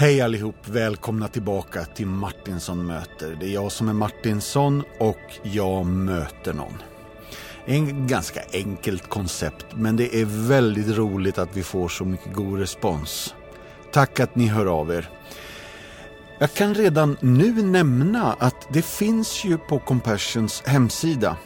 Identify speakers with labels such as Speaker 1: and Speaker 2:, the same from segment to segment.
Speaker 1: Hej allihop, välkomna tillbaka till Martinsson möter. Det är jag som är Martinsson och jag möter någon. En ganska enkelt koncept, men det är väldigt roligt att vi får så mycket god respons. Tack att ni hör av er. Jag kan redan nu nämna att det finns ju på Compassions hemsida.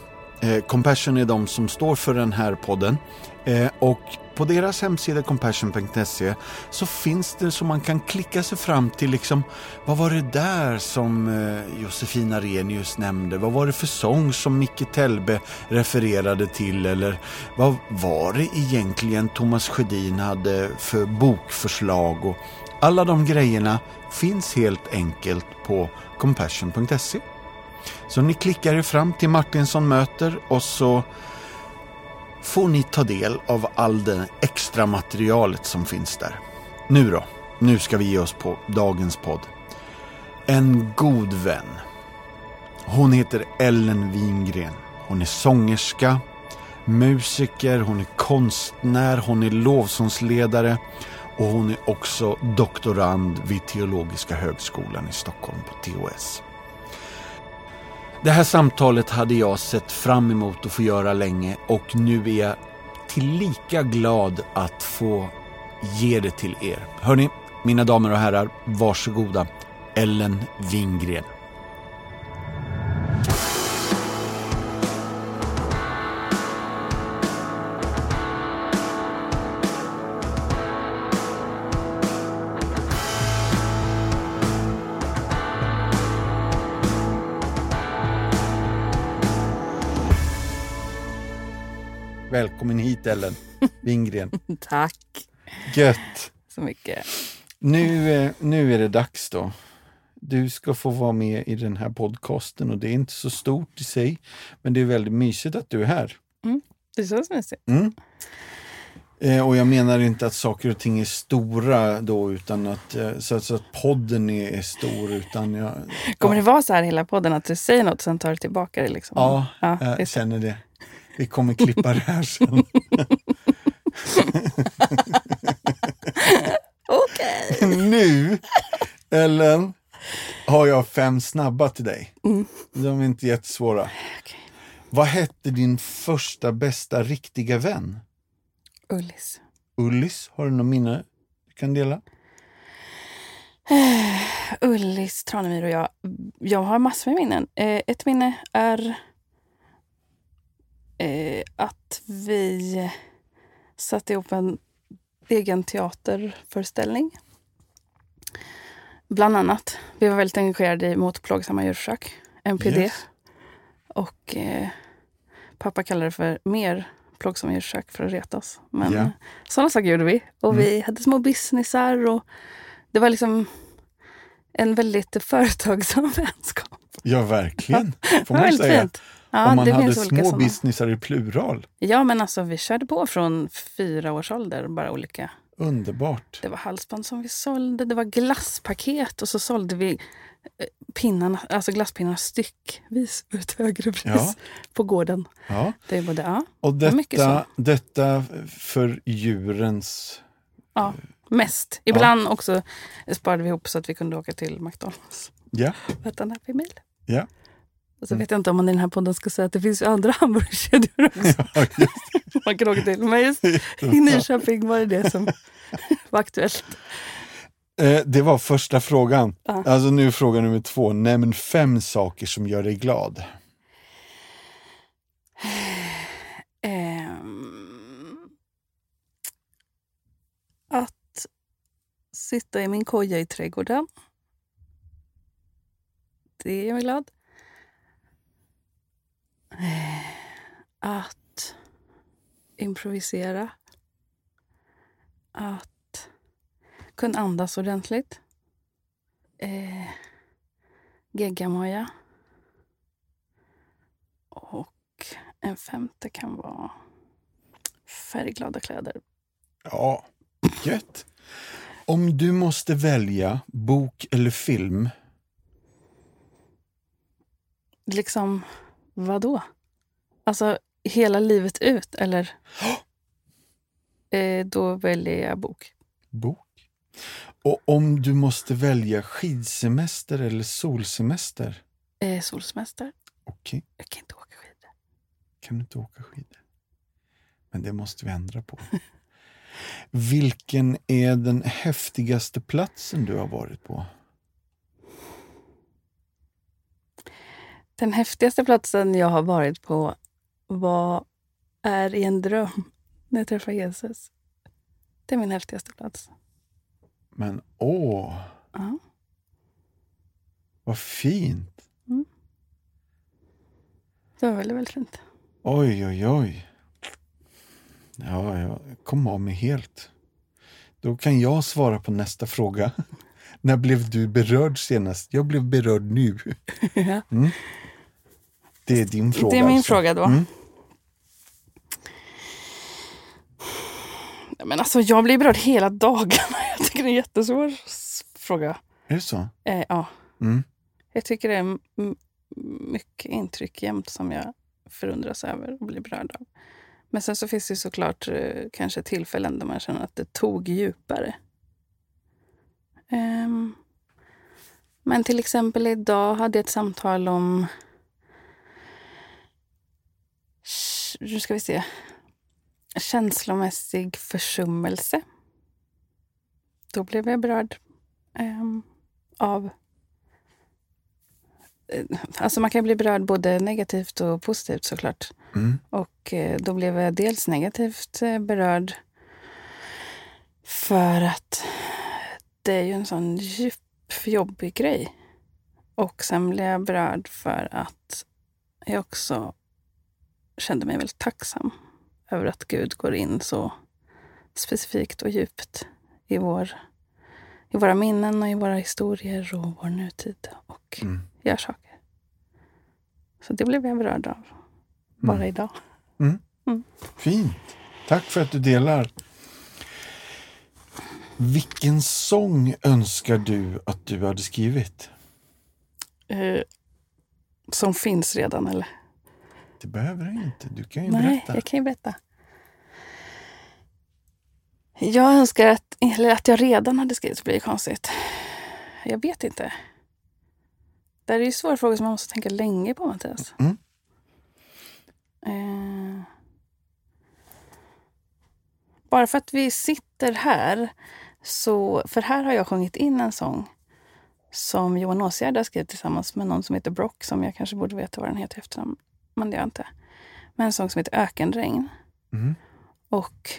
Speaker 1: Eh, Compassion är de som står för den här podden. Eh, och på deras hemsida compassion.se så finns det så man kan klicka sig fram till liksom vad var det där som eh, Josefina Renius nämnde? Vad var det för sång som Micke Tellbe refererade till? Eller vad var det egentligen Thomas Sjödin hade för bokförslag? Och alla de grejerna finns helt enkelt på compassion.se. Så ni klickar er fram till Martinsson möter och så får ni ta del av all det extra materialet som finns där. Nu då, nu ska vi ge oss på dagens podd. En god vän. Hon heter Ellen Wingren. Hon är sångerska, musiker, hon är konstnär, hon är lovsångsledare och hon är också doktorand vid Teologiska högskolan i Stockholm på THS. Det här samtalet hade jag sett fram emot att få göra länge och nu är jag tillika glad att få ge det till er. Hörni, mina damer och herrar, varsågoda. Ellen Wingren. Hit Ellen Wingren.
Speaker 2: Tack
Speaker 1: Gött.
Speaker 2: så mycket.
Speaker 1: Nu, eh, nu är det dags då. Du ska få vara med i den här podcasten och det är inte så stort i sig. Men det är väldigt mysigt att du är här.
Speaker 2: Det känns mysigt.
Speaker 1: Mm. Eh, och jag menar inte att saker och ting är stora då utan att, eh, så, att- så att podden är, stor utan jag...
Speaker 2: Kommer
Speaker 1: ja,
Speaker 2: det vara så här hela podden att du säger något och sen tar du tillbaka det? Liksom?
Speaker 1: Ja,
Speaker 2: ja
Speaker 1: jag känner det. Vi kommer klippa det här sen.
Speaker 2: Okej.
Speaker 1: nu, Ellen, har jag fem snabba till dig. De är inte jättesvåra.
Speaker 2: Okej.
Speaker 1: Vad hette din första bästa riktiga vän?
Speaker 2: Ullis.
Speaker 1: Ullis, har du något minne du kan dela?
Speaker 2: Ullis, Tranemyr och jag. Jag har massor med minnen. Eh, ett minne är eh, att vi satte ihop en egen teaterföreställning. Bland annat. Vi var väldigt engagerade i mot plågsamma djurförsök, MPD.
Speaker 1: Yes.
Speaker 2: Och eh, pappa kallade det för mer plågsamma djurförsök för att reta oss. Men
Speaker 1: Ja.
Speaker 2: eh, sådana saker gjorde vi. Och
Speaker 1: Mm.
Speaker 2: vi hade små businessar och det var liksom en väldigt företagsam vänskap.
Speaker 1: Ja, verkligen. Får man
Speaker 2: väldigt
Speaker 1: säga.
Speaker 2: fint. Ja,
Speaker 1: Om man hade små
Speaker 2: sådana.
Speaker 1: businessar i plural.
Speaker 2: Ja, men alltså vi körde på från fyra års ålder. Bara olika.
Speaker 1: Underbart.
Speaker 2: Det var halsband som vi sålde, det var glasspaket och så sålde vi eh, pinnarna, alltså glasspinnarna styckvis för ett högre pris
Speaker 1: Ja.
Speaker 2: på gården.
Speaker 1: Ja.
Speaker 2: Det är både, ja,
Speaker 1: Och detta, detta för djurens...
Speaker 2: Ja, mest. Ibland också sparade vi ihop så att vi kunde åka till McDonalds
Speaker 1: Ja,
Speaker 2: Meal.
Speaker 1: ja.
Speaker 2: Och så vet jag inte om man i den här podden ska säga att det finns ju andra hamburgerkedjor också
Speaker 1: ja
Speaker 2: man kan åka till. Men just i. Nyköping var det det som var aktuellt.
Speaker 1: Eh, Det var första frågan.
Speaker 2: Ja.
Speaker 1: Alltså nu fråga nummer två. Nämn fem saker som gör dig glad.
Speaker 2: Ehm, att sitta i min koja i trädgården. Det gör mig glad. Att improvisera. Att kunna andas ordentligt. Eh, geggamoja. Och en femte kan vara färgglada kläder.
Speaker 1: Ja, gött. Om du måste välja bok eller film,
Speaker 2: Liksom, vad då? Alltså, hela livet ut, eller? Eh, då väljer jag bok.
Speaker 1: bok. Och om du måste välja skidsemester eller solsemester?
Speaker 2: Eh, solsemester.
Speaker 1: Okej,
Speaker 2: Jag kan inte åka skidor.
Speaker 1: kan du inte åka skidor? Men det måste vi ändra på. Vilken är den häftigaste platsen du har varit på?
Speaker 2: Den häftigaste platsen jag har varit på var, är i en dröm när jag träffade Jesus. Det är min häftigaste plats.
Speaker 1: Men åh,
Speaker 2: Ja.
Speaker 1: vad fint!
Speaker 2: Det var väldigt, väldigt fint.
Speaker 1: Oj, oj, oj. Ja, jag kom av mig helt. Då kan jag svara på nästa fråga. När blev du berörd senast? Jag blev berörd nu.
Speaker 2: Ja.
Speaker 1: Det är din fråga.
Speaker 2: Det är min
Speaker 1: alltså.
Speaker 2: fråga då.
Speaker 1: Mm.
Speaker 2: Men alltså, jag blir berörd hela dagarna. Jag tycker det är en jättesvår fråga.
Speaker 1: Är det så?
Speaker 2: Eh, ja.
Speaker 1: Mm.
Speaker 2: Jag tycker det är mycket intryck jämt som jag förundras över och blir berörd av. Men sen så finns det såklart eh, kanske tillfällen där man känner att det tog djupare. Ehm, men till exempel idag hade jag ett samtal om... Nu ska vi se. Känslomässig försummelse. Då blev jag berörd ehm, av eh, Alltså man kan bli berörd både negativt och positivt såklart.
Speaker 1: Mm.
Speaker 2: Och eh, då blev jag dels negativt eh, berörd för att det är ju en sån djup, jobbig grej. Och sen blev jag berörd för att jag också kände mig väldigt tacksam över att Gud går in så specifikt och djupt i, vår, i våra minnen och i våra historier och vår nutid och
Speaker 1: Mm.
Speaker 2: gör saker. Så det blev jag berörd av bara
Speaker 1: Mm.
Speaker 2: idag.
Speaker 1: Fint. Tack för att du delar. Vilken sång önskar du att du hade skrivit?
Speaker 2: Eh, som finns redan, eller?
Speaker 1: Det behöver jag inte. Du kan ju
Speaker 2: Nej,
Speaker 1: berätta.
Speaker 2: jag kan ju berätta. Jag önskar att, eller att jag redan hade skrivit, så blir det konstigt. Jag vet inte. Det här är ju svåra frågor som man måste tänka länge på, Mattias.
Speaker 1: Mm.
Speaker 2: Eh, bara för att vi sitter här, så, för här har jag sjungit in en sång som Johan Åsgärd har skrivit tillsammans med någon som heter Brock, som jag kanske borde veta vad den heter i efternamn, men det gör jag inte. Men en sång som heter Ökenregn.
Speaker 1: Mm.
Speaker 2: Och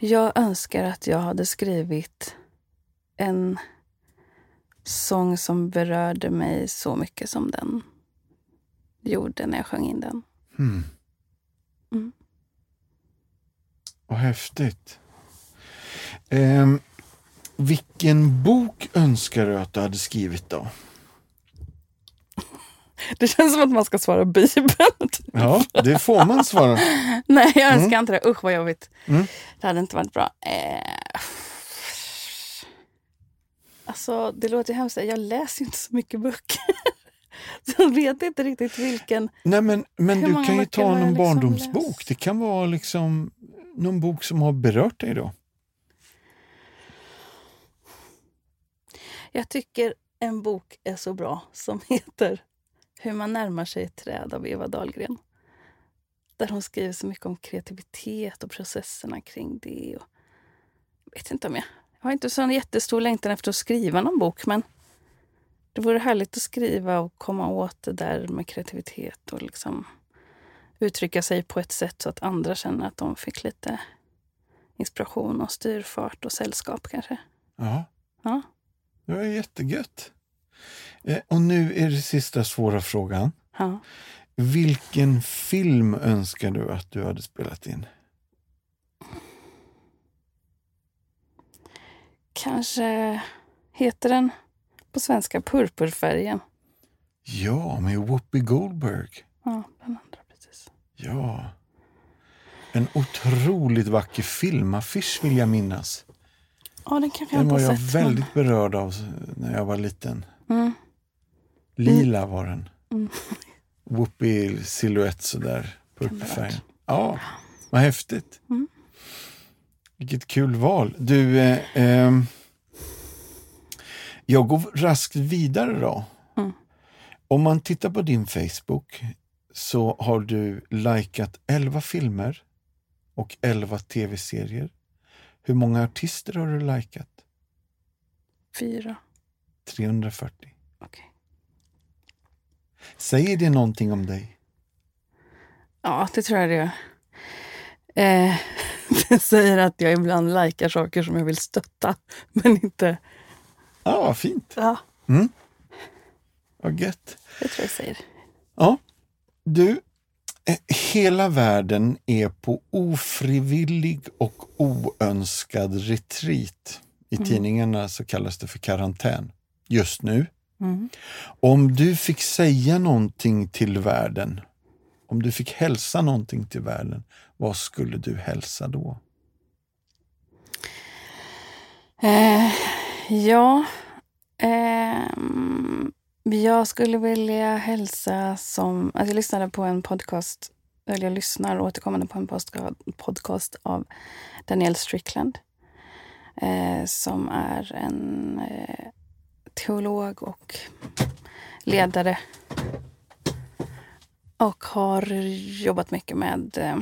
Speaker 2: jag önskar att jag hade skrivit en sång som berörde mig så mycket som den gjorde när jag sjöng in den.
Speaker 1: Mm.
Speaker 2: Mm.
Speaker 1: Vad häftigt. Ehm, vilken bok önskar du att du hade skrivit då?
Speaker 2: Det känns som att man ska svara Bibeln. typ.
Speaker 1: Ja, det får man svara.
Speaker 2: Nej, jag önskar inte det. Usch vad jobbigt.
Speaker 1: Mm.
Speaker 2: Det hade inte varit bra. Eh... Alltså, det låter ju hemskt. Jag läser ju inte så mycket böcker. Så jag vet inte riktigt vilken.
Speaker 1: Nej, men, men du kan ju ta någon
Speaker 2: liksom
Speaker 1: barndomsbok.
Speaker 2: läst?
Speaker 1: Det kan vara liksom någon bok som har berört dig då.
Speaker 2: Jag tycker en bok är så bra som heter Hur man närmar sig ett träd av Eva Dahlgren. Där hon skriver så mycket om kreativitet och processerna kring det. Och jag vet inte om jag... Jag har inte så en jättestor längtan efter att skriva någon bok men det vore härligt att skriva och komma åt det där med kreativitet och liksom uttrycka sig på ett sätt så att andra känner att de fick lite inspiration och styrfart och sällskap kanske.
Speaker 1: Ja,
Speaker 2: Ja.
Speaker 1: det var jättegött. Eh, och nu är det sista svåra frågan.
Speaker 2: ja.
Speaker 1: Vilken film önskar du att du hade spelat in?
Speaker 2: Kanske heter den på svenska Purpurfärgen.
Speaker 1: Ja, med Whoopi Goldberg.
Speaker 2: Ja, den andra precis.
Speaker 1: Ja. En otroligt vacker filmaffisch vill jag minnas.
Speaker 2: Ja, den kanske jag
Speaker 1: Den
Speaker 2: inte
Speaker 1: var
Speaker 2: har
Speaker 1: jag
Speaker 2: sett.
Speaker 1: väldigt berörd av när jag var liten.
Speaker 2: Men... Mm.
Speaker 1: Lila var den.
Speaker 2: Mm.
Speaker 1: Whoopi silhuett sådär. Purpurfärgen. Ja, vad häftigt.
Speaker 2: Mm.
Speaker 1: Vilket kul val. Du, eh, ehm, Jag går raskt vidare då.
Speaker 2: Mm.
Speaker 1: Om man tittar på din Facebook så har du likat 11 filmer och 11 tv-serier. Hur många artister har du likat?
Speaker 2: Fyra.
Speaker 1: 340.
Speaker 2: Okej.
Speaker 1: Säger det någonting om dig?
Speaker 2: Ja, det tror jag det gör. Eh, det säger att jag ibland likar saker som jag vill stötta, men inte...
Speaker 1: Ja, vad fint.
Speaker 2: Ja,
Speaker 1: Vad gött.
Speaker 2: det tror jag säger.
Speaker 1: Ja, du. eh, Hela världen är på ofrivillig och oönskad retreat. I tidningarna så kallas det för karantän just nu.
Speaker 2: Mm.
Speaker 1: Om du fick säga någonting till världen, om du fick hälsa någonting till världen, vad skulle du hälsa då?
Speaker 2: Eh, ja, ehm, jag skulle vilja hälsa som... Alltså jag lyssnade på en podcast, eller jag lyssnar återkommande på en podcast av Danielle Strickland. Eh, som är en eh, teolog och ledare. Och har jobbat mycket med eh,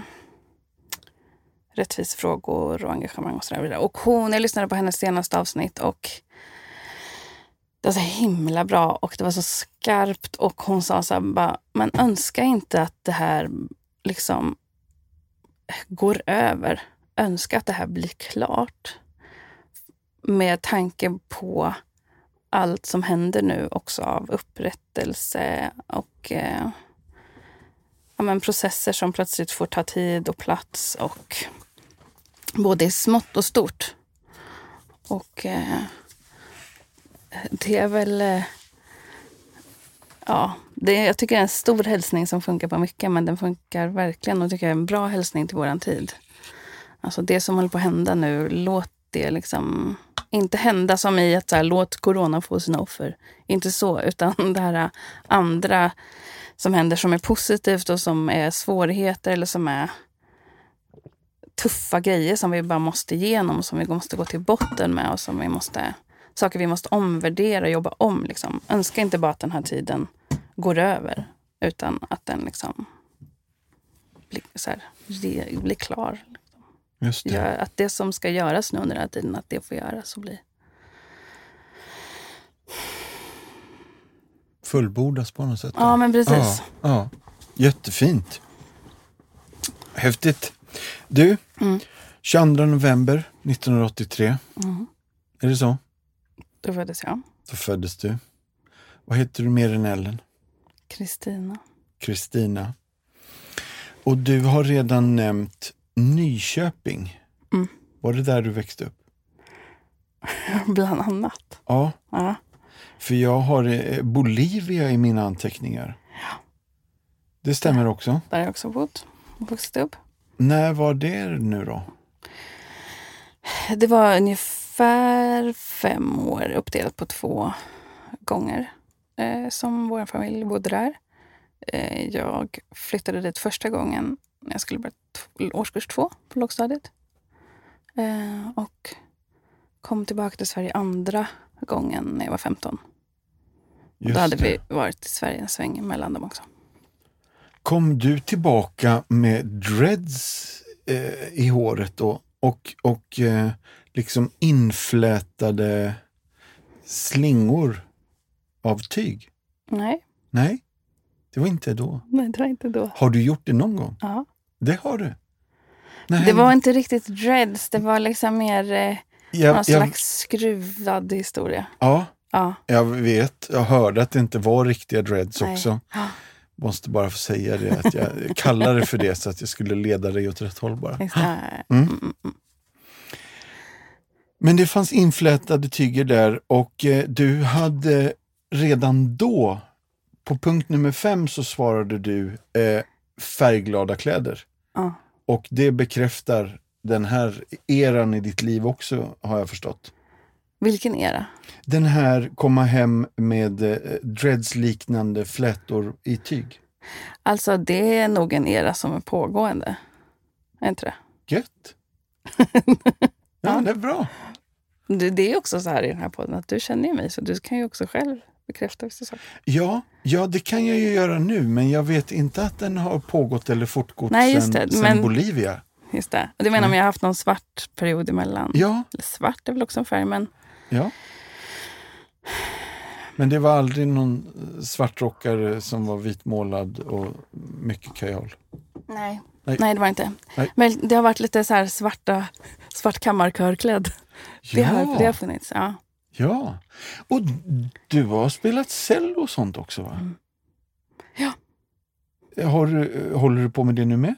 Speaker 2: rättvisefrågor och engagemang och sådär. Och hon, jag lyssnade på hennes senaste avsnitt och det var så himla bra och det var så skarpt och hon sa så här bara, men önska inte att det här liksom går över. Önska att det här blir klart. Med tanke på allt som händer nu också av upprättelse och eh, ja, men processer som plötsligt får ta tid och plats och både i smått och stort. Och eh, det är väl... Eh, ja, det, jag tycker det är en stor hälsning som funkar på mycket, men den funkar verkligen och tycker jag är en bra hälsning till våran tid. Alltså det som håller på att hända nu, låt det liksom inte hända som i att så här, låt corona få sina offer. Inte så, utan det här äh, andra som händer som är positivt och som är svårigheter eller som är tuffa grejer som vi bara måste igenom, som vi måste gå till botten med och som vi måste, saker vi måste omvärdera och jobba om. Liksom. Önska inte bara att den här tiden går över, utan att den liksom blir, så här, blir klar.
Speaker 1: Just det.
Speaker 2: Att det som ska göras nu under den här tiden, att det får göras och bli.
Speaker 1: Fullbordas på något sätt.
Speaker 2: Ja, men precis.
Speaker 1: Ja, ja. Jättefint. Häftigt. Du,
Speaker 2: Mm.
Speaker 1: 22 november 1983.
Speaker 2: Mm.
Speaker 1: Är det så?
Speaker 2: Då föddes jag.
Speaker 1: Då föddes du. Vad heter du mer än Ellen?
Speaker 2: Kristina.
Speaker 1: Kristina. Och du har redan nämnt Nyköping.
Speaker 2: Mm.
Speaker 1: Var det där du växte upp?
Speaker 2: Bland annat.
Speaker 1: Ja,
Speaker 2: Ja.
Speaker 1: för jag har eh, Bolivia i mina anteckningar. Det stämmer också.
Speaker 2: Där har jag också bott och vuxit upp.
Speaker 1: När var det nu då?
Speaker 2: Det var ungefär fem år uppdelat på två gånger eh, som vår familj bodde där. Eh, jag flyttade dit första gången när jag skulle börja årskurs två på lågstadiet. Eh, och kom tillbaka till Sverige andra gången när jag var 15.
Speaker 1: Just
Speaker 2: Då hade
Speaker 1: det.
Speaker 2: vi varit i Sverige en sväng mellan dem också.
Speaker 1: Kom du tillbaka med dreads eh, i håret då? Och, och eh, liksom inflätade slingor av tyg?
Speaker 2: Nej,
Speaker 1: Nej, det var inte då.
Speaker 2: nej det var inte då.
Speaker 1: Har du gjort det någon gång?
Speaker 2: Ja.
Speaker 1: Det har du. Nej,
Speaker 2: Det var inte riktigt dreads, det var liksom mer eh,
Speaker 1: jag,
Speaker 2: någon
Speaker 1: jag,
Speaker 2: slags skruvad historia.
Speaker 1: Ja,
Speaker 2: Ja.
Speaker 1: jag vet. Jag hörde att det inte var riktiga dreads
Speaker 2: Nej.
Speaker 1: också. Måste bara få säga det, att jag kallar det för det så att jag skulle leda dig åt rätt håll bara. mm. Men det fanns inflätade tyger där och eh, du hade redan då, på punkt nummer fem så svarade du eh, färgglada kläder.
Speaker 2: Ja.
Speaker 1: Och det bekräftar den här eran i ditt liv också, har jag förstått.
Speaker 2: Vilken era?
Speaker 1: Den här komma hem med eh, dreads-liknande flätor i tyg.
Speaker 2: Alltså det är nog en era som är pågående. Är inte det?
Speaker 1: Gött! ja, det är bra.
Speaker 2: Det, det är också så här i den här podden att du känner ju mig så du kan ju också själv bekräfta vissa saker.
Speaker 1: Ja, ja, det kan jag ju göra nu, men jag vet inte att den har pågått eller fortgått
Speaker 2: Nej,
Speaker 1: sedan,
Speaker 2: det,
Speaker 1: sedan
Speaker 2: men-
Speaker 1: Bolivia.
Speaker 2: Just det. Och du menar om jag har haft någon svart period emellan?
Speaker 1: Ja,
Speaker 2: Eller svart är väl också en färg, men
Speaker 1: ja. Men det var aldrig någon svartrockare som var vitmålad och mycket kajal.
Speaker 2: nej.
Speaker 1: Nej.
Speaker 2: Nej, det var det inte.
Speaker 1: Nej.
Speaker 2: Men det har varit lite så här svarta, svart kammarkörklädd. Det,
Speaker 1: Ja,
Speaker 2: har, det har funnits. Ja.
Speaker 1: Ja. Och du har spelat cello och sånt också va?
Speaker 2: Mm. Ja.
Speaker 1: Har, håller du på med det nu med?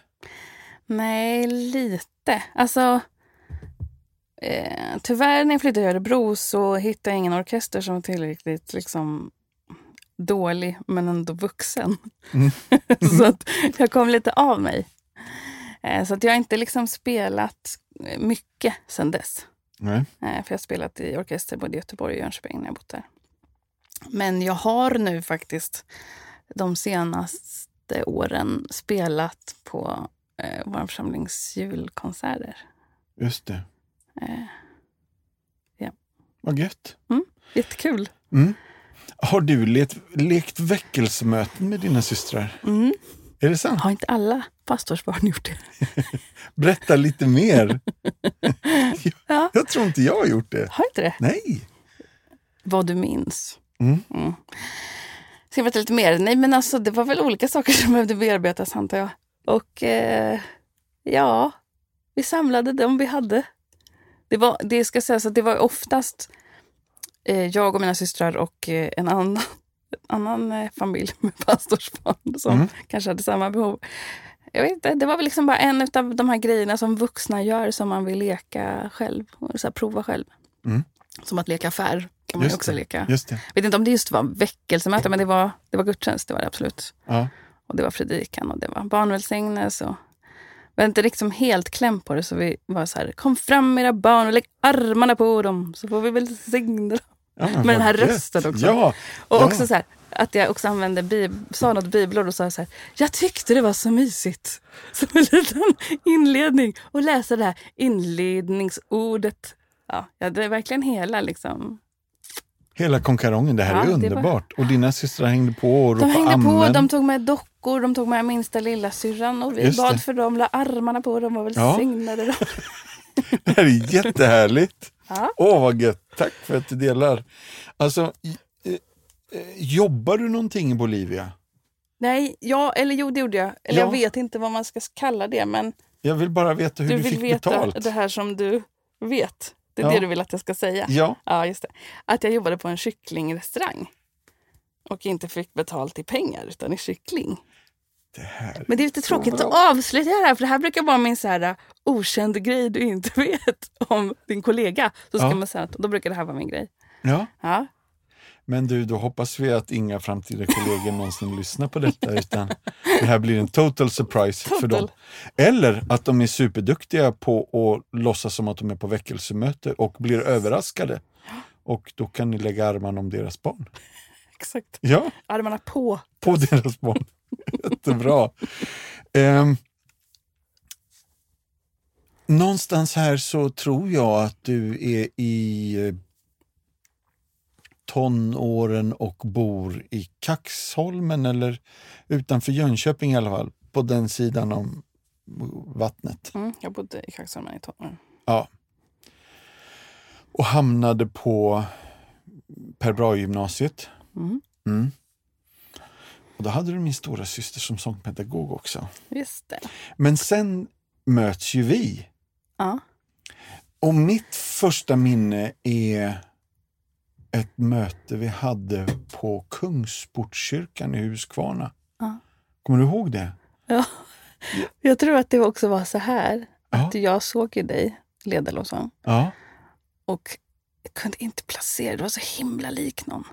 Speaker 2: Nej, lite. Alltså, eh, tyvärr när jag flyttade till Örebro så hittade jag ingen orkester som var tillräckligt liksom, dålig men ändå vuxen.
Speaker 1: Mm.
Speaker 2: så att jag kom lite av mig. Eh, så att jag har inte liksom spelat mycket sen dess.
Speaker 1: Nej.
Speaker 2: För jag har spelat i orkester både i Göteborg och Jönköping när jag bott där. Men jag har nu faktiskt de senaste åren spelat på eh, vår församlings julkonserter.
Speaker 1: Just det.
Speaker 2: Eh,
Speaker 1: Vad gött.
Speaker 2: jättekul.
Speaker 1: Mm. Har du lekt, lekt väckelsemöten med dina systrar?
Speaker 2: Mm.
Speaker 1: Är det sant?
Speaker 2: Har inte alla pastorsbarn gjort det?
Speaker 1: Berätta lite mer.
Speaker 2: Ja.
Speaker 1: Jag tror inte jag har gjort det.
Speaker 2: Har inte det?
Speaker 1: Nej.
Speaker 2: Vad du minns.
Speaker 1: Mm.
Speaker 2: Mm. Ska jag berätta lite mer? Nej, men alltså det var väl olika saker som behövde bearbetas antar jag. Och eh, ja, vi samlade dem vi hade. Det, var, det ska sägas att det var oftast eh, jag och mina systrar och eh, en annan, annan eh, familj med pastorsbarn som
Speaker 1: Mm.
Speaker 2: kanske hade samma behov. Jag vet inte, det var väl liksom bara en av de här grejerna som vuxna gör som man vill leka själv. Och så prova själv.
Speaker 1: Mm.
Speaker 2: Som att leka affär kan man ju
Speaker 1: Just
Speaker 2: också
Speaker 1: det.
Speaker 2: leka.
Speaker 1: Just det.
Speaker 2: vet inte om det just var väckelsemöte, men det var, det var gudstjänst. Det var det absolut.
Speaker 1: Ja.
Speaker 2: Och det var predikan och det var barnvälsignelse. Och... Vi var inte liksom helt kläm på det, så vi var så här, kom fram era barn och lägg armarna på dem, så får vi välsigna dem.
Speaker 1: Ja,
Speaker 2: Med den här
Speaker 1: gött.
Speaker 2: rösten också.
Speaker 1: Ja,
Speaker 2: Och
Speaker 1: Ja.
Speaker 2: också så här, att jag också använde, bib- sa något bibelord och sa så här, jag tyckte det var så mysigt. Som en liten inledning. Och läsa det här inledningsordet. Ja, ja, det är verkligen hela liksom.
Speaker 1: hela konkarongen. Det här
Speaker 2: Ja,
Speaker 1: är
Speaker 2: det var-
Speaker 1: underbart. Och dina systrar hängde på och
Speaker 2: De
Speaker 1: ropade
Speaker 2: hängde på,
Speaker 1: amen.
Speaker 2: de tog med dockor, de tog med minsta lilla syrran och vi
Speaker 1: Just
Speaker 2: bad
Speaker 1: det.
Speaker 2: för dem, la armarna på dem och välsignade dem.
Speaker 1: Det här är jättehärligt.
Speaker 2: Ja.
Speaker 1: Åh, vad gött. Tack för att du delar. Alltså, eh, eh, jobbar du någonting i Bolivia?
Speaker 2: Nej, ja, eller jo det gjorde jag. Eller
Speaker 1: Ja.
Speaker 2: jag vet inte vad man ska kalla det, men
Speaker 1: Jag vill bara veta hur
Speaker 2: du
Speaker 1: du, fick
Speaker 2: veta
Speaker 1: betalt.
Speaker 2: det här som du vet. Det är
Speaker 1: Ja.
Speaker 2: det du vill att jag ska säga.
Speaker 1: Ja,
Speaker 2: Ja, just det. Att jag jobbade på en kycklingrestaurang. Och inte fick betalt i pengar, utan i kyckling.
Speaker 1: Det.
Speaker 2: Men det är lite tråkigt
Speaker 1: bra.
Speaker 2: att avslöja det här, för det här brukar vara min så här, uh, okänd grej du inte vet om din kollega. Så ska
Speaker 1: Ja.
Speaker 2: man säga att då brukar det här vara min grej.
Speaker 1: Ja,
Speaker 2: Ja,
Speaker 1: men du, då hoppas vi att inga framtida kollegor någonsin lyssnar på detta, utan det här blir en total surprise för dem.
Speaker 2: Total.
Speaker 1: Eller att de är superduktiga på att låtsas som att de är på väckelsemöte och blir överraskade. Och då kan ni lägga armarna om deras barn.
Speaker 2: Exakt.
Speaker 1: Ja,
Speaker 2: Armarna på.
Speaker 1: på deras barn. Jättebra. Um, någonstans här så tror jag att du är i eh, tonåren och bor i Kaxholmen eller utanför Jönköping i alla fall, på den sidan om vattnet.
Speaker 2: Mm, jag bodde i Kaxholmen i tonåren.
Speaker 1: Ja. Och hamnade på Per Brahe-gymnasiet.
Speaker 2: Mm.
Speaker 1: Mm. Och då hade du min stora syster som sångpedagog också.
Speaker 2: Just det.
Speaker 1: Men sen möts ju vi.
Speaker 2: Ja.
Speaker 1: Och mitt första minne är ett möte vi hade på Kungsportskyrkan i Huskvarna.
Speaker 2: Ja.
Speaker 1: Kommer du ihåg det?
Speaker 2: Ja. Jag tror att det också var så här.
Speaker 1: Ja.
Speaker 2: Att jag såg ju dig leda lovsång
Speaker 1: Ja.
Speaker 2: och jag kunde inte placera Du var så himla lik någon.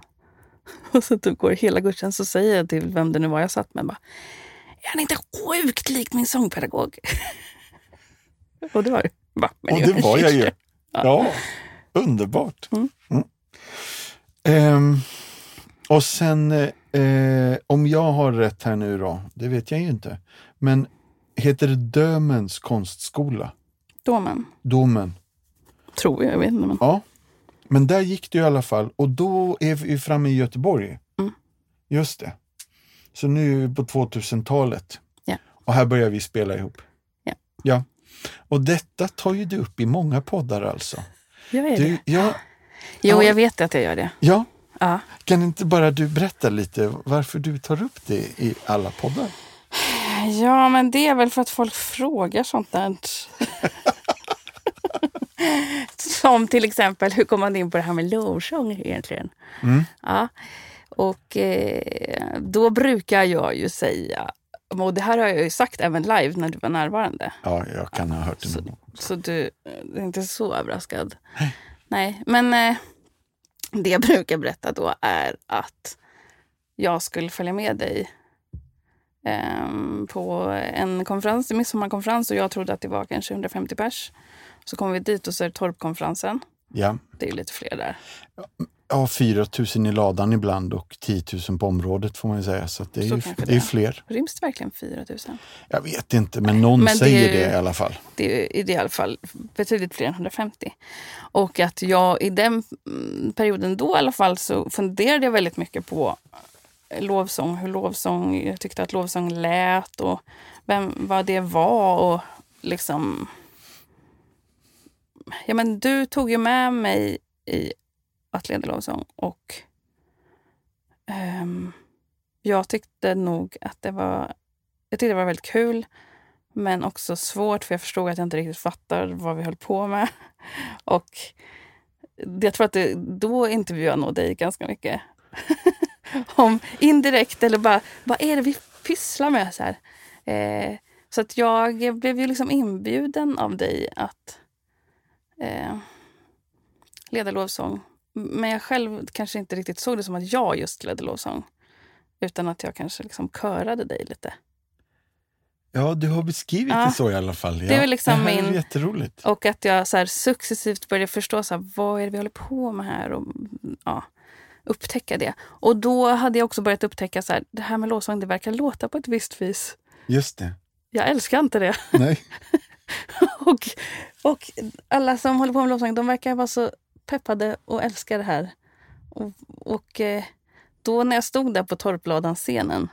Speaker 2: Och så typ går hela gudstjänsten så säger jag till vem det nu var jag satt med. Bara, är han inte sjukt lik min sångpedagog? och det var. Va, men
Speaker 1: Och det var jag ju. Ja, underbart.
Speaker 2: Mm.
Speaker 1: Mm. Ehm, och sen, eh, om jag har rätt här nu då, det vet jag ju inte. Men heter det Dömens konstskola?
Speaker 2: Domen.
Speaker 1: Domen?
Speaker 2: Tror jag, jag vet inte. Men...
Speaker 1: Ja. Men där gick det i alla fall och då är vi framme i Göteborg.
Speaker 2: Mm.
Speaker 1: Just det. Så nu är vi på 2000-talet.
Speaker 2: Ja.
Speaker 1: Och här börjar vi spela ihop.
Speaker 2: Ja.
Speaker 1: ja. Och detta tar ju du upp i många poddar alltså.
Speaker 2: Jag är
Speaker 1: Du,
Speaker 2: det.
Speaker 1: ja,
Speaker 2: Jo,
Speaker 1: ja.
Speaker 2: jag vet att jag gör det.
Speaker 1: ja,
Speaker 2: Ja.
Speaker 1: kan inte bara du berätta lite varför du tar upp det i alla poddar?
Speaker 2: ja, men det är väl för att folk frågar sånt där. Som till exempel, hur kom man in på det här med lovsång egentligen?
Speaker 1: Mm.
Speaker 2: Ja. Och eh, då brukar jag ju säga, och det här har jag ju sagt även live när du var närvarande.
Speaker 1: Ja, jag kan ha hört det
Speaker 2: Så, så du är inte så överraskad. Nej, men eh, det jag brukar berätta då är att jag skulle följa med dig ehm, på en konferens, en midsommarkonferens och jag trodde att det var kanske 150 pers. Så kom vi dit och så är det Torpkonferensen.
Speaker 1: Ja.
Speaker 2: Det är ju lite fler där.
Speaker 1: ja, 4 000 i ladan ibland och 10 000 på området får man ju säga. Så det är
Speaker 2: Så
Speaker 1: ju det är
Speaker 2: är.
Speaker 1: fler.
Speaker 2: Ryms det verkligen 4 000?
Speaker 1: Jag vet inte, men någon
Speaker 2: Men det
Speaker 1: säger
Speaker 2: är ju-
Speaker 1: det i alla fall.
Speaker 2: Det är i alla fall betydligt fler än 150. Och att jag i den mm, perioden då i alla fall så funderade jag väldigt mycket på lovsång, hur lovsång, jag tyckte att lovsång lät och vem, vad det var och liksom... Ja men du tog ju med mig i att leda lovsång och um, jag tyckte nog att det var, jag tyckte det var väldigt kul men också svårt för jag förstod att jag inte riktigt fattar vad vi höll på med. Och jag tror att det, då intervjuade jag nog dig ganska mycket. Om indirekt eller bara, vad är det vi pysslar med? Så, här. Eh, så att jag blev ju liksom inbjuden av dig att eh, leda lovsång. Men jag själv kanske inte riktigt såg det som att jag just ledde lovsång. Utan att jag kanske liksom körade dig lite.
Speaker 1: Ja, du har beskrivit
Speaker 2: Ja.
Speaker 1: det så i alla fall. Ja.
Speaker 2: Det är liksom
Speaker 1: det här är
Speaker 2: min-
Speaker 1: jätteroligt.
Speaker 2: Och att jag så här successivt började förstå så här, vad är det vi håller på med här. Och, ja, upptäcka det. Och då hade jag också börjat upptäcka så här, det här med lovsång, det verkar låta på ett visst vis.
Speaker 1: Just det.
Speaker 2: Jag älskar inte det.
Speaker 1: Nej.
Speaker 2: och, och alla som håller på med lovsång, de verkar vara så peppade och älskar det här. Och, och eh, då när jag stod där på Torpladan-scenen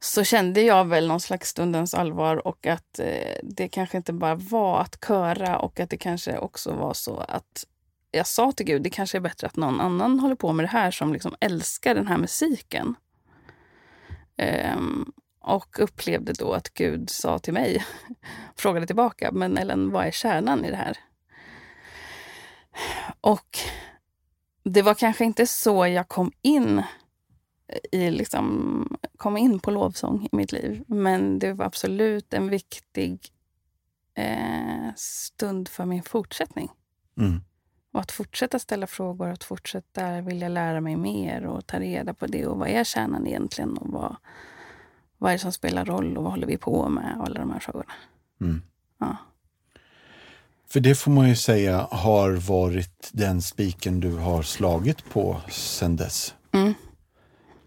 Speaker 2: så kände jag väl någon slags stundens allvar och att eh, det kanske inte bara var att köra och att det kanske också var så att jag sa till Gud, det kanske är bättre att någon annan håller på med det här som liksom älskar den här musiken. Ehm, och upplevde då att Gud sa till mig, frågade tillbaka, men Ellen, vad är kärnan i det här? Och det var kanske inte så jag kom in i liksom, kom in på lovsång i mitt liv. Men det var absolut en viktig eh, stund för min fortsättning.
Speaker 1: Mm.
Speaker 2: Och att fortsätta ställa frågor, att fortsätta vilja lära mig mer och ta reda på det. Och vad är kärnan egentligen? Och vad, vad är det som spelar roll? Och vad håller vi på med? Och alla de här frågorna.
Speaker 1: Mm.
Speaker 2: Ja.
Speaker 1: För det får man ju säga har varit den spiken du har slagit på sedan dess.
Speaker 2: Mm.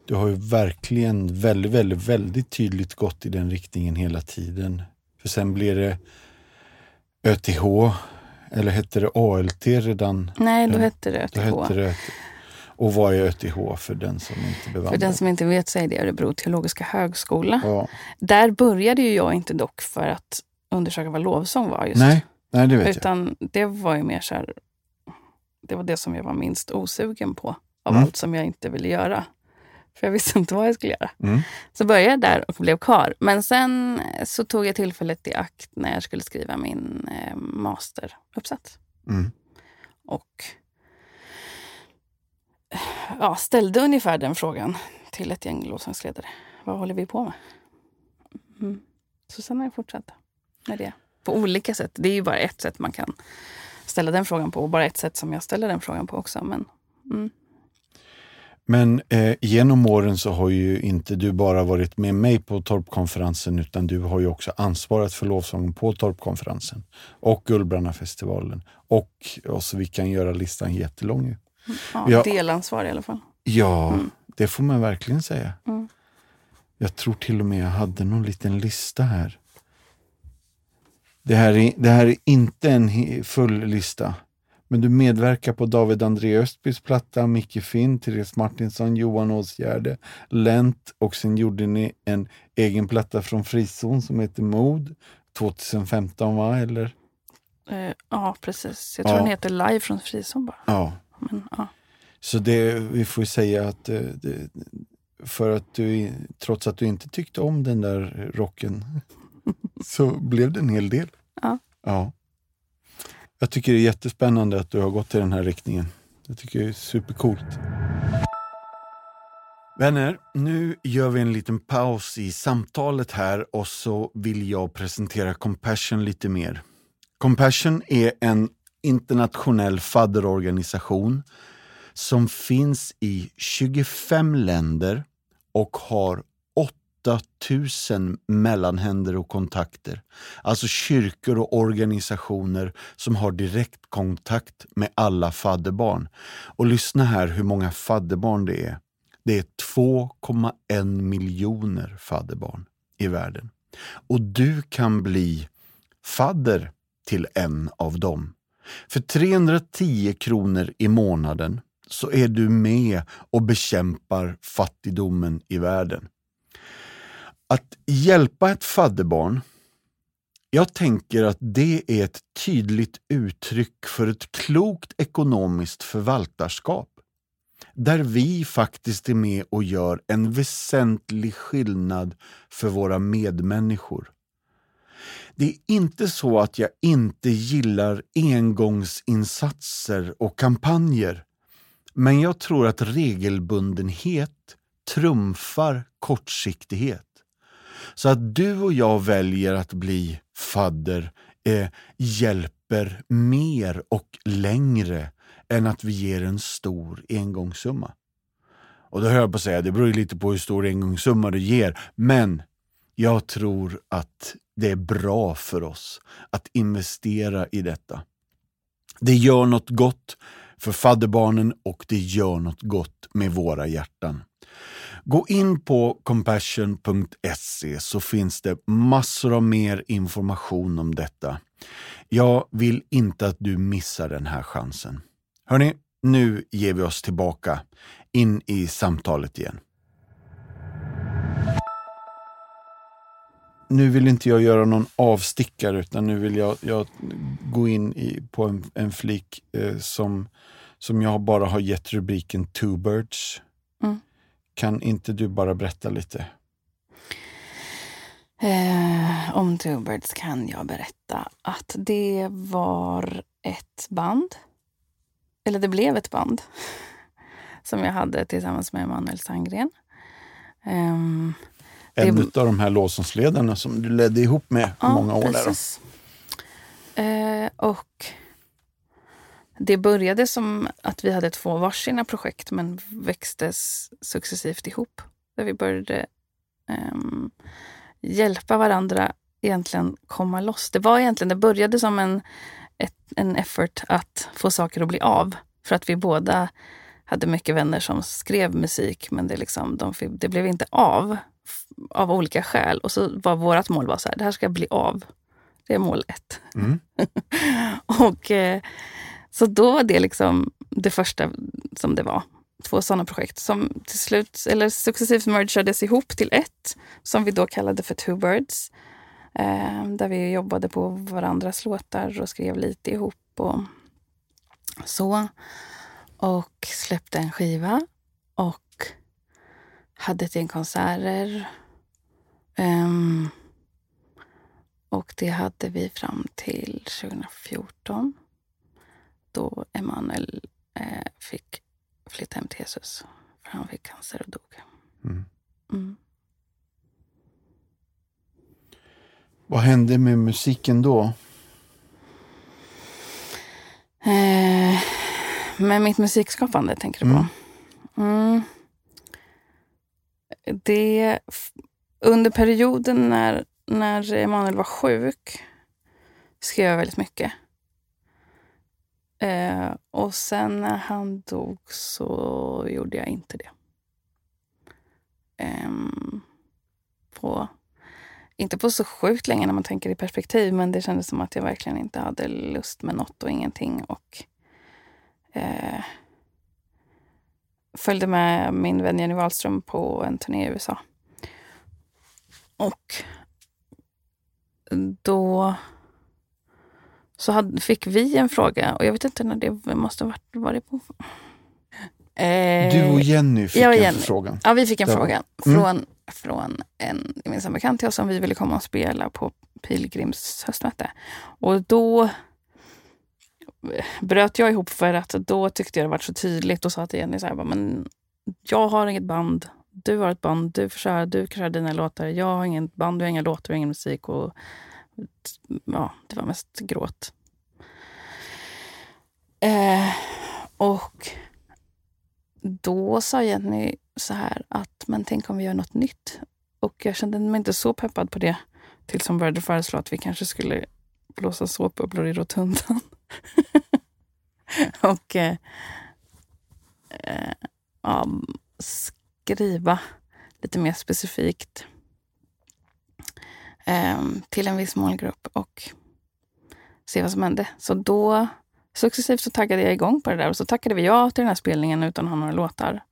Speaker 1: Du har ju verkligen väldigt, väldigt, väldigt tydligt gått i den riktningen hela tiden. För sen blir det ÖTH, eller hette det ALT redan?
Speaker 2: Nej, då hette det ÖTH.
Speaker 1: hette det. Och vad är ÖTH för den som inte
Speaker 2: För
Speaker 1: bevandrad?
Speaker 2: den som inte vet så är det Örebro teologiska högskola.
Speaker 1: Ja.
Speaker 2: Där började ju jag inte dock för att undersöka vad lovsång var just.
Speaker 1: Nej, nej, det vet jag.
Speaker 2: Utan det var ju mer så här, det var det som jag var minst osugen på av
Speaker 1: Mm.
Speaker 2: allt som jag inte ville göra. För jag visste inte vad jag skulle göra.
Speaker 1: Mm.
Speaker 2: Så började jag där och blev kvar. Men sen så tog jag tillfället i akt när jag skulle skriva min eh, masteruppsats.
Speaker 1: Mm.
Speaker 2: Och ja, ställde ungefär den frågan till ett gäng lovsångsledare. Vad håller vi på med? Mm. Så sen har jag fortsatt med det. På olika sätt. Det är ju bara ett sätt man kan ställa den frågan på. Och bara ett sätt som jag ställer den frågan på också. Men, mm.
Speaker 1: Men eh, genom åren så har ju inte du bara varit med mig på Torpkonferensen utan du har ju också ansvarat för lovsången på Torpkonferensen och Gullbrannafestivalen. Och, och så vi kan göra listan jättelång.
Speaker 2: Ja,
Speaker 1: Ja.
Speaker 2: Delansvar i alla fall.
Speaker 1: Ja,
Speaker 2: Mm.
Speaker 1: det får man verkligen säga.
Speaker 2: Mm.
Speaker 1: Jag tror till och med jag hade någon liten lista här. Det här är, det här är inte en full lista. Men du medverkar på David André Östbys platta, Micke Finn, Therese Martinsson, Johan Åsgärde, Lent och sen gjorde ni en egen platta från Frizon som heter Mod 2015 va? Eller?
Speaker 2: Eh, ja, precis. Jag tror
Speaker 1: Ja.
Speaker 2: den heter Live från Frizon bara.
Speaker 1: Ja.
Speaker 2: Men, ja.
Speaker 1: Så det, vi får säga att eh, det, för att du, trots att du inte tyckte om den där rocken, så blev det en hel del.
Speaker 2: Ja.
Speaker 1: ja. Jag tycker det är jättespännande att du har gått i den här riktningen. Jag tycker det är supercoolt. Vänner, nu gör vi en liten paus i samtalet här och så vill jag presentera Compassion lite mer. Compassion är en internationell fadderorganisation som finns i 25 länder och har 8000 mellanhänder och kontakter. Alltså kyrkor och organisationer som har direktkontakt med alla fadderbarn. Och lyssna här hur många fadderbarn det är. Det är 2,1 miljoner fadderbarn i världen. Och du kan bli fadder till en av dem. För 310 kronor i månaden så är du med och bekämpar fattigdomen i världen. Att hjälpa ett fadderbarn, jag tänker att det är ett tydligt uttryck för ett klokt ekonomiskt förvaltarskap. Där vi faktiskt är med och gör en väsentlig skillnad för våra medmänniskor. Det är inte så att jag inte gillar engångsinsatser och kampanjer. Men jag tror att regelbundenhet trumfar kortsiktighet. Så att du och jag väljer att bli fadder eh, hjälper mer och längre än att vi ger en stor engångssumma. Och då hör jag på att säga, det beror ju lite på hur stor engångssumma du ger, men jag tror att det är bra för oss att investera i detta. Det gör något gott för fadderbarnen och det gör något gott med våra hjärtan. Gå in på compassion.se så finns det massor av mer information om detta. Jag vill inte att du missar den här chansen. Hörni, nu ger vi oss tillbaka in i samtalet igen. Nu vill inte jag göra någon avstickare utan nu vill jag, jag gå in i, på en, en flik eh, som, som jag bara har gett rubriken Two Birds.
Speaker 2: Mm.
Speaker 1: Kan inte du bara berätta lite?
Speaker 2: Eh, om Two Birds kan jag berätta att det var ett band. Eller det blev ett band. Som jag hade tillsammans med Emanuel Sandgren. Ehm,
Speaker 1: En
Speaker 2: Det-
Speaker 1: av de här låtsasledarna som du ledde ihop med i många år.
Speaker 2: Precis. Eh, och det började som att vi hade två varsina projekt men växtes successivt ihop. Där vi började ehm, hjälpa varandra egentligen komma loss. Det var egentligen, det började som en, ett, en effort att få saker att bli av. För att vi båda hade mycket vänner som skrev musik men det, liksom, de, det blev inte av. Av olika skäl. Och så var vårt mål var så här, det här ska bli av. Det är mål ett.
Speaker 1: Mm.
Speaker 2: och eh, Så då var det liksom det första som det var. Två sådana projekt som till slut, eller successivt mergades ihop till ett som vi då kallade för Two Birds. Eh, där vi jobbade på varandras låtar och skrev lite ihop och så. Och släppte en skiva och hade ett gäng konserter. Ehm, och det hade vi fram till 2014 då Emanuel eh, fick flytta hem till Jesus. För han fick cancer och dog.
Speaker 1: Mm.
Speaker 2: Mm.
Speaker 1: Vad hände med musiken då?
Speaker 2: Eh, med mitt musikskapande tänker du på? Mm. Det, under perioden när, när Emanuel var sjuk skrev jag väldigt mycket. Eh, och sen när han dog så gjorde jag inte det. Eh, på, inte på så sjukt länge när man tänker i perspektiv men det kändes som att jag verkligen inte hade lust med något och ingenting. Och eh, följde med min vän Jenny Wahlström på en turné i USA. Och då så hade, fick vi en fråga och jag vet inte när det måste ha varit, var det på...
Speaker 1: Eh, du och Jenny fick en Jenny. fråga.
Speaker 2: Ja, vi fick en fråga mm. från, från en gemensam bekant till oss om vi ville komma och spela på Pilgrims höstmöte. Och då bröt jag ihop för att då tyckte jag det var så tydligt och sa till Jenny så här, men jag har inget band, du har ett band, du får köra, du kan köra dina låtar. Jag har inget band, du har inga låtar, du har ingen musik. Och, ja, det var mest gråt. Eh, och då sa Jenny så här att, men tänk om vi gör något nytt. Och jag kände mig inte så peppad på det tills hon började föreslå att vi kanske skulle blåsa såpbubblor i rotundan. och eh, eh, ja, skriva lite mer specifikt eh, till en viss målgrupp och se vad som hände. Så då successivt så taggade jag igång på det där och så tackade vi ja till den här spelningen utan att ha några låtar.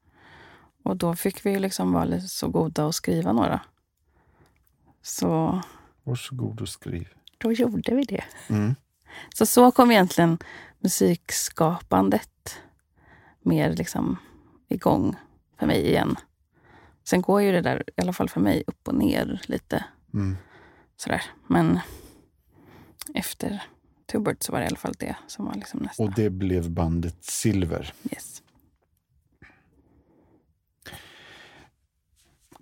Speaker 2: Och då fick vi liksom vara så goda och skriva några. Så...
Speaker 1: Varsågod och skriv.
Speaker 2: Då gjorde vi det. Mm. Så så kom egentligen musikskapandet mer liksom igång för mig igen. Sen går ju det där, i alla fall för mig, upp och ner lite. Mm. Sådär. Men efter Tubert så var det i alla fall det som var liksom nästa.
Speaker 1: Och det blev bandet Silver.
Speaker 2: Yes.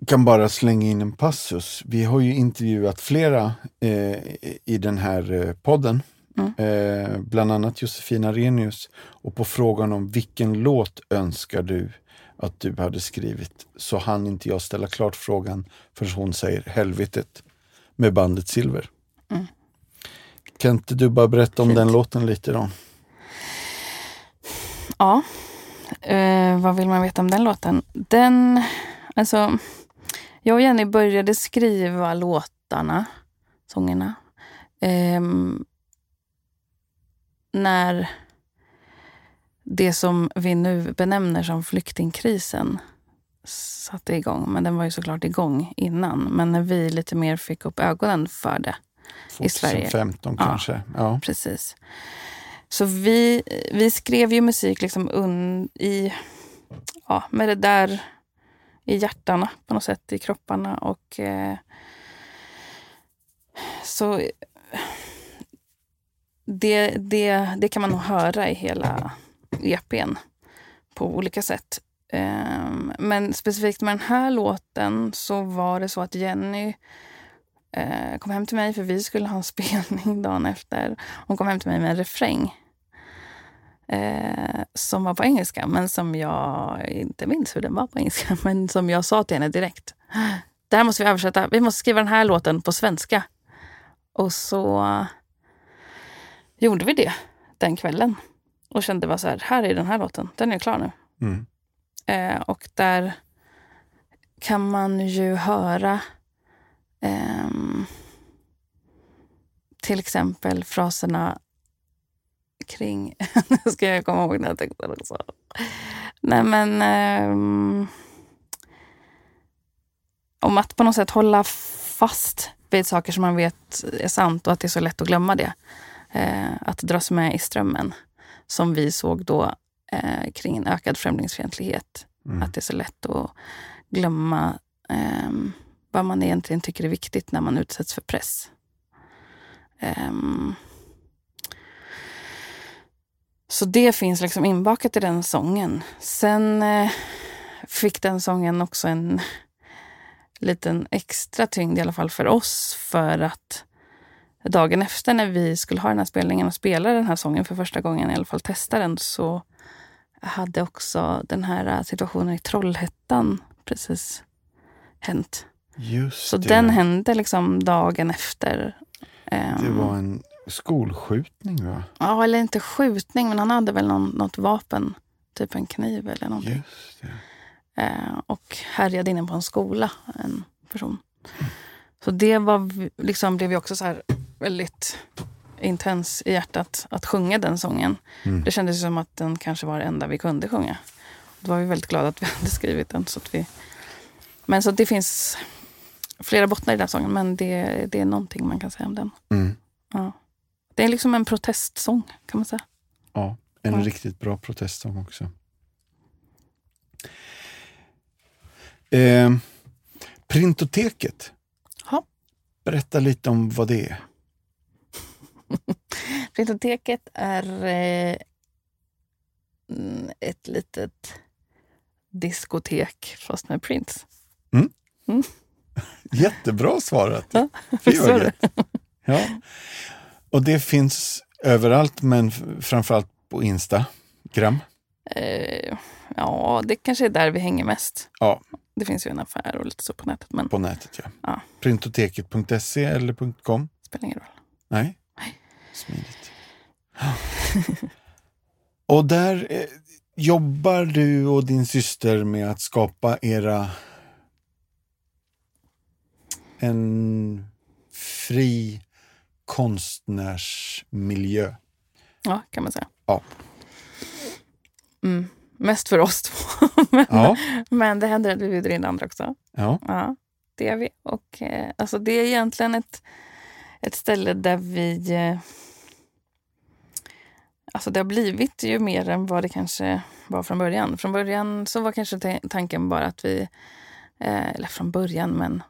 Speaker 1: kan bara slänga in en passus. Vi har ju intervjuat flera eh, i den här eh, podden. Mm. Eh, bland annat Josefina Renius. Och på frågan om vilken låt önskar du att du hade skrivit så hann inte jag ställa klart frågan förrän hon säger Helvetet med bandet Silver. Mm. Kan inte du bara berätta om Fint. den låten lite då?
Speaker 2: Ja, eh, vad vill man veta om den låten? Den, alltså, jag och Jenny började skriva låtarna, sångerna, eh, när det som vi nu benämner som flyktingkrisen satte igång. Men den var ju såklart igång innan. Men när vi lite mer fick upp ögonen för det i Sverige.
Speaker 1: 2015 kanske. Ja,
Speaker 2: precis. Så vi, vi skrev ju musik liksom un, i, ja, med det där i hjärtarna på något sätt, i kropparna. Och eh, så det, det, det kan man nog höra i hela EPn på olika sätt. Ehm, men specifikt med den här låten så var det så att Jenny eh, kom hem till mig för vi skulle ha en spelning dagen efter. Hon kom hem till mig med en refräng eh, som var på engelska men som jag inte minns hur den var på engelska. Men som jag sa till henne direkt. Det här måste vi översätta. Vi måste skriva den här låten på svenska. Och så gjorde vi det den kvällen. Och kände bara så här, här är den här låten, den är klar nu. Mm. Eh, och där kan man ju höra eh, till exempel fraserna kring... nu ska jag komma ihåg när jag tänkte också. Nej men... Eh, om att på något sätt hålla fast vid saker som man vet är sant och att det är så lätt att glömma det. Eh, att dras med i strömmen som vi såg då eh, kring en ökad främlingsfientlighet. Mm. Att det är så lätt att glömma eh, vad man egentligen tycker är viktigt när man utsätts för press. Um, så det finns liksom inbakat i den sången. Sen eh, fick den sången också en liten extra tyngd, i alla fall för oss, för att dagen efter när vi skulle ha den här spelningen och spela den här sången för första gången, i alla fall testa den, så hade också den här situationen i Trollhättan precis hänt.
Speaker 1: Just
Speaker 2: så
Speaker 1: det.
Speaker 2: den hände liksom dagen efter.
Speaker 1: Det var en skolskjutning va?
Speaker 2: Ja, eller inte skjutning, men han hade väl någon, något vapen. Typ en kniv eller någonting.
Speaker 1: Just det.
Speaker 2: Eh, och härjade inne på en skola, en person. Mm. Så det var, liksom, blev ju också så här väldigt intens i hjärtat att sjunga den sången.
Speaker 1: Mm.
Speaker 2: Det kändes som att den kanske var det enda vi kunde sjunga. Då var vi väldigt glada att vi hade skrivit den. Så att vi... Men så det finns flera bottnar i den sången, men det, det är någonting man kan säga om den.
Speaker 1: Mm.
Speaker 2: Ja. Det är liksom en protestsång, kan man säga.
Speaker 1: Ja, en
Speaker 2: Ja.
Speaker 1: riktigt bra protestsång också. Eh, Printoteket.
Speaker 2: Ja.
Speaker 1: Berätta lite om vad det är.
Speaker 2: Printoteket är eh, mm, ett litet diskotek, fast med prints.
Speaker 1: Jättebra svarat.
Speaker 2: Ja,
Speaker 1: Fy. Ja. Och det finns överallt, men framförallt på Instagram.
Speaker 2: Eh, ja, det kanske är där vi hänger mest.
Speaker 1: Ja.
Speaker 2: Det finns ju en affär och lite så på nätet, men
Speaker 1: På nätet, ja.
Speaker 2: Ja.
Speaker 1: Printoteket.se eller .com?
Speaker 2: spelar ingen roll.
Speaker 1: Nej. Smidigt. och där eh, jobbar du och din syster med att skapa era en fri konstnärsmiljö.
Speaker 2: Ja, kan man säga.
Speaker 1: Ja.
Speaker 2: Mm. Mest för oss två. men,
Speaker 1: Ja,
Speaker 2: men det händer att vi bjuder in andra också.
Speaker 1: ja.
Speaker 2: Ja, det är vi. Och, eh, alltså, det är egentligen ett, ett ställe där vi... Eh, alltså det har blivit ju mer än vad det kanske var från början. Från början så var kanske ta- tanken bara att vi... Eh, eller från början, men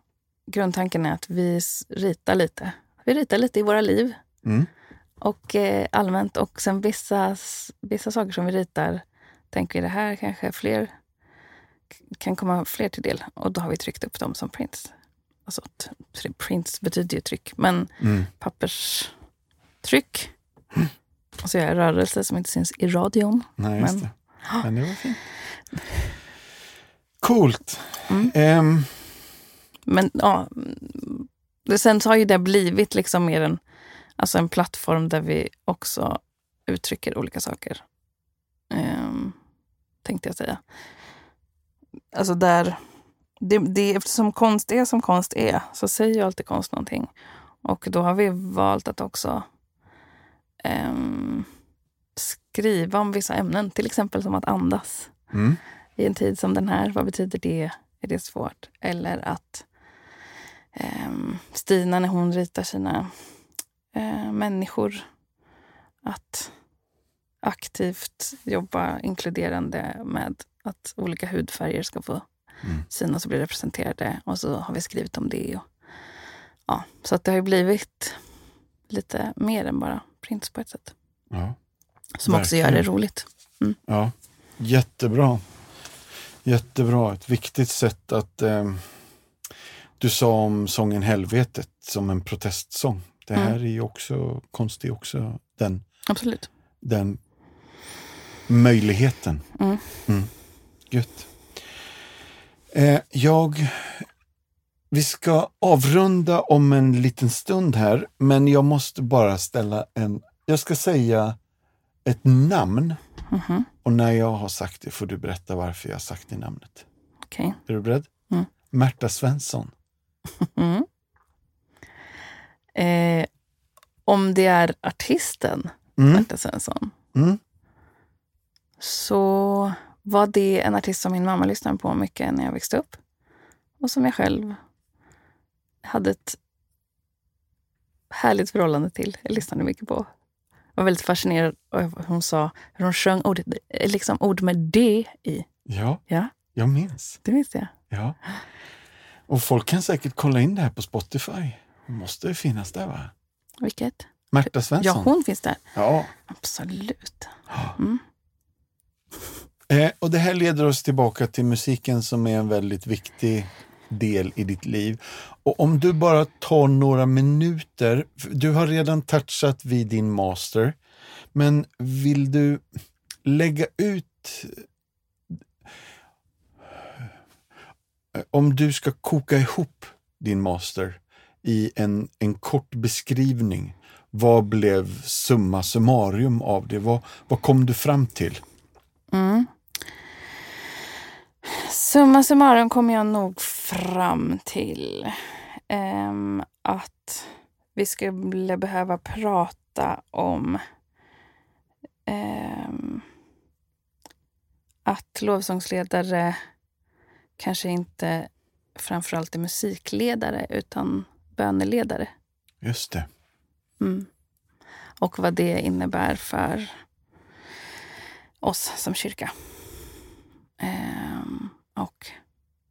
Speaker 2: grundtanken är att vi ritar lite. Vi ritar lite i våra liv
Speaker 1: Mm.
Speaker 2: och eh, allmänt. Och sen vissa, vissa saker som vi ritar tänker vi det här kanske fler kan komma fler till del. Och då har vi tryckt upp dem som prints. Alltså, prints betyder ju tryck, men
Speaker 1: Mm.
Speaker 2: papperstryck. Och så gör jag rörelser som inte syns i radion.
Speaker 1: Nej,
Speaker 2: Men-
Speaker 1: det. Men det var fint. Coolt.
Speaker 2: Mm.
Speaker 1: Ehm,
Speaker 2: Men ja, mm, sen så har ju det blivit liksom mer en, alltså en plattform där vi också uttrycker olika saker. Ehm, tänkte jag säga. Alltså där, det, det, eftersom konst är som konst är, så säger ju alltid konst någonting. Och då har vi valt att också ehm, skriva om vissa ämnen, till exempel som att andas
Speaker 1: mm.
Speaker 2: i en tid som den här. Vad betyder det? Är det svårt? Eller att ehm, Stina, när hon ritar sina eh, människor, att aktivt jobba inkluderande med att olika hudfärger ska få
Speaker 1: Mm.
Speaker 2: synas och bli representerade. Och så har vi skrivit om det. Och, ja, så att det har ju blivit lite mer än bara prints på ett sätt.
Speaker 1: Ja.
Speaker 2: Som också gör det
Speaker 1: Verkligen.
Speaker 2: roligt.
Speaker 1: ja, jättebra. Jättebra. Ett viktigt sätt att... ehm, du sa om sången Helvetet som en protestsång. Det här är ju också, konst är också den,
Speaker 2: Absolut.
Speaker 1: den möjligheten.
Speaker 2: Mm.
Speaker 1: Mm. Gött. Eh, jag... Vi ska avrunda om en liten stund här, men jag måste bara ställa en... Jag ska säga ett namn
Speaker 2: Mhm.
Speaker 1: och när jag har sagt det får du berätta varför jag har sagt det namnet.
Speaker 2: Okej.
Speaker 1: Är du beredd?
Speaker 2: Mm.
Speaker 1: Märta Svensson.
Speaker 2: Mm. Eh, om det är artisten
Speaker 1: Mm.
Speaker 2: Märta Svensson
Speaker 1: Mm.
Speaker 2: så var det en artist som min mamma lyssnade på mycket när jag växte upp. Och som jag själv hade ett härligt förhållande till. Jag lyssnade mycket på. Jag var väldigt fascinerad av vad hon sa, hur hon sjöng ordet, liksom ord med D i.
Speaker 1: Ja,
Speaker 2: Ja,
Speaker 1: jag minns.
Speaker 2: det visste jag.
Speaker 1: Ja. Och folk kan säkert kolla in det här på Spotify. Det måste finnas där va?
Speaker 2: Vilket?
Speaker 1: Märta
Speaker 2: Ja,
Speaker 1: Svensson.
Speaker 2: hon finns där.
Speaker 1: Ja.
Speaker 2: Absolut.
Speaker 1: Eh, och det här leder oss tillbaka till musiken som är en väldigt viktig del i ditt liv. Och om du bara tar några minuter, du har redan touchat vid din master, men vill du lägga ut eh, om du ska koka ihop din master i en, en kort beskrivning, vad blev summa summarum av det? Vad, vad kom du fram till?
Speaker 2: Mm. Summa summarum kommer jag nog fram till ehm, att vi skulle behöva prata om ehm, att lovsångsledare kanske inte framförallt är musikledare utan böneledare.
Speaker 1: Just det.
Speaker 2: Mm. Och vad det innebär för oss som kyrka. Ehm, och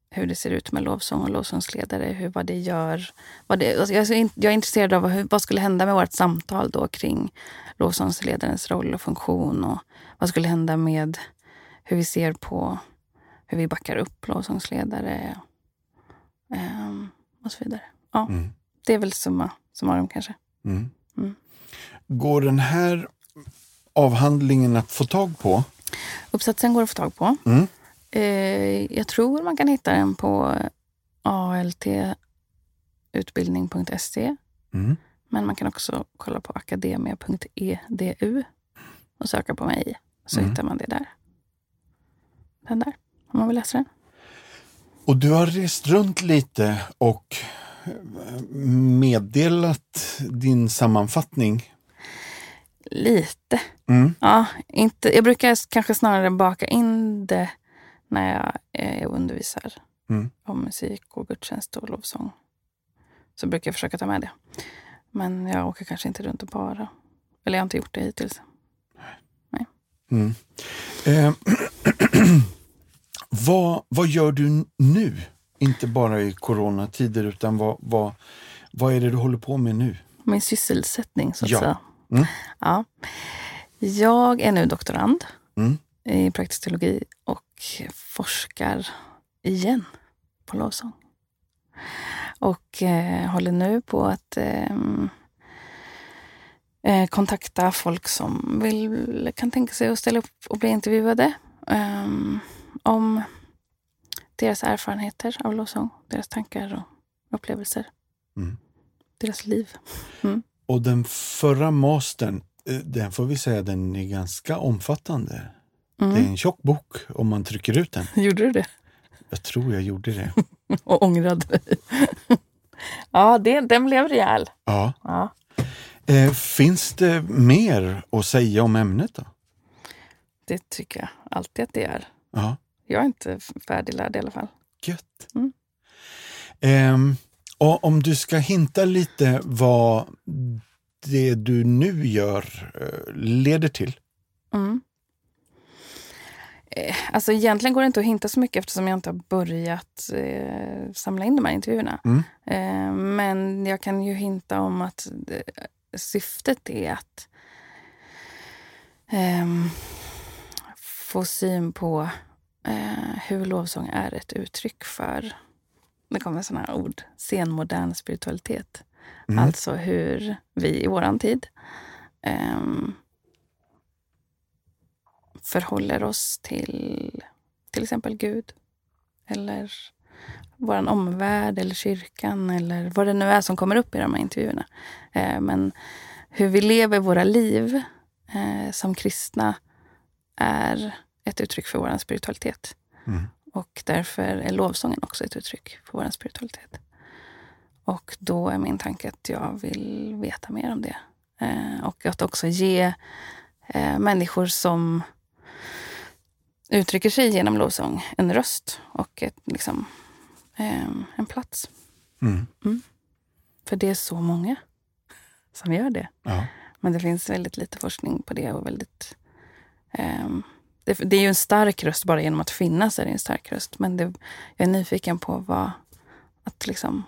Speaker 2: hur det ser ut med lovsång och lovsångsledare, hur, vad det gör. Vad det, alltså jag, är, jag är intresserad av hur, vad skulle hända med vårt samtal då kring lovsångsledarens roll och funktion och vad skulle hända med hur vi ser på hur vi backar upp lovsångsledare um, och så vidare. Ja, mm. Det är väl summa summarum kanske. Mm.
Speaker 1: Mm. Går den här avhandlingen att få tag på?
Speaker 2: Uppsatsen går att få tag på. Eh, jag tror man kan hitta den på altutbildning.se. Mm. Men man kan också kolla på akademia.edu och söka på mig så mm. hittar man det där. Den där, om man vill läsa den.
Speaker 1: Och du har rest runt lite och meddelat din sammanfattning?
Speaker 2: Lite. Mm. Ja, inte, jag brukar kanske snarare baka in det när jag eh, undervisar mm. om musik och gudstjänst och lovsång. Så brukar jag försöka ta med det. Men jag åker kanske inte runt och bara. Eller jag har inte gjort det hittills. Nej. Mm.
Speaker 1: Eh, vad, vad gör du nu? Inte bara i coronatider, utan vad, vad, vad är det du håller på med nu?
Speaker 2: Min sysselsättning, så att ja. säga. Mm. Ja. Jag är nu doktorand mm. i praktisk teologi och forskar igen på lovsång. Och eh, håller nu på att ehm, eh, kontakta folk som vill, kan tänka sig att ställa upp och bli intervjuade eh, om deras erfarenheter av lovsång, deras tankar och upplevelser. Mm. Deras liv. Mm.
Speaker 1: Och den förra mastern, eh, den får vi säga, den är ganska omfattande. Mm. Det är en tjock bok om man trycker ut den.
Speaker 2: Gjorde du det?
Speaker 1: Jag tror jag gjorde det.
Speaker 2: och ångrade dig. ja, det, den blev rejäl.
Speaker 1: Ja. ja. Eh, finns det mer att säga om ämnet då?
Speaker 2: Det tycker jag alltid att det är. Ja. Jag är inte färdiglärd i alla fall.
Speaker 1: Gött. Mm. Eh, och om du ska hinta lite vad det du nu gör eh, leder till? Mm.
Speaker 2: Eh, alltså egentligen går det inte att hinta så mycket eftersom jag inte har börjat eh, samla in de här intervjuerna. Mm. Eh, men jag kan ju hinta om att det, syftet är att eh, få syn på eh, hur lovsång är ett uttryck för, det kommer sådana här ord, senmodern spiritualitet. Mm. Alltså hur vi i våran tid eh, förhåller oss till till exempel Gud eller vår omvärld eller kyrkan eller vad det nu är som kommer upp i de här intervjuerna. Eh, men hur vi lever våra liv eh, som kristna är ett uttryck för vår spiritualitet. Mm. Och därför är lovsången också ett uttryck för vår spiritualitet. Och då är min tanke att jag vill veta mer om det. Eh, och att också ge människor som uttrycker sig genom lovsång en röst och ett, liksom, eh, en plats. Mm. Mm. För det är så många som gör det. Ja. Men det finns väldigt lite forskning på det och väldigt um, det, det, är ju en stark röst bara genom att finnas är det en stark röst. Men det, jag är nyfiken på vad... Att liksom,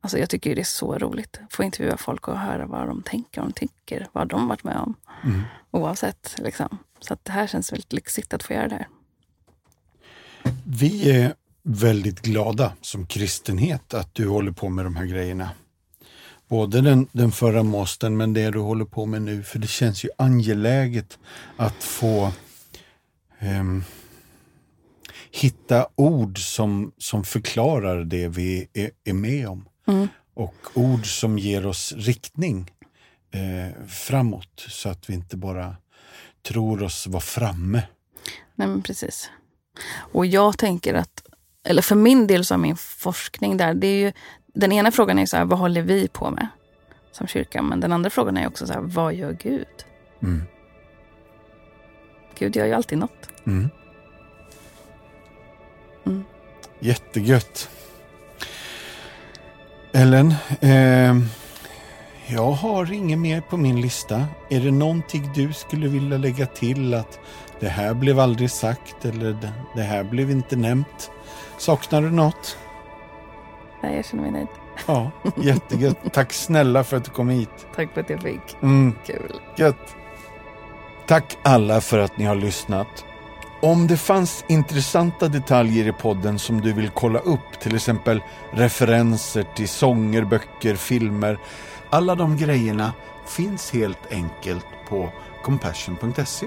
Speaker 2: alltså jag tycker det är så roligt att få intervjua folk och höra vad de tänker, vad de tycker, vad de varit med om. Mm. Oavsett. Liksom. Så det här känns väldigt lyxigt att få göra det här.
Speaker 1: Vi är väldigt glada som kristenhet att du håller på med de här grejerna. Både den, den förra måsten men det du håller på med nu, för det känns ju angeläget att få um, hitta ord som, som förklarar det vi är, är med om. Mm. Och ord som ger oss riktning eh, framåt så att vi inte bara tror oss vara framme.
Speaker 2: Nej men precis. Och jag tänker att, eller för min del så är min forskning där, det är ju, den ena frågan är så här, vad håller vi på med? som kyrka. Men den andra frågan är också så här, vad gör Gud?
Speaker 1: Mm.
Speaker 2: Gud gör ju alltid något.
Speaker 1: Mm.
Speaker 2: Mm.
Speaker 1: Jättegött. Ellen, eh, jag har inget mer på min lista. Är det någonting du skulle vilja lägga till att det här blev aldrig sagt eller det, här blev inte nämnt? Saknar du något?
Speaker 2: Nej, jag känner mig nöjd.
Speaker 1: Ja, jättegött. Tack snälla för att du kom hit.
Speaker 2: Tack för att jag fick.
Speaker 1: Mm.
Speaker 2: Kul.
Speaker 1: Gött. Tack alla för att ni har lyssnat. Om det fanns intressanta detaljer i podden som du vill kolla upp, till exempel referenser till sånger, böcker, filmer. Alla de grejerna finns helt enkelt på compassion.se.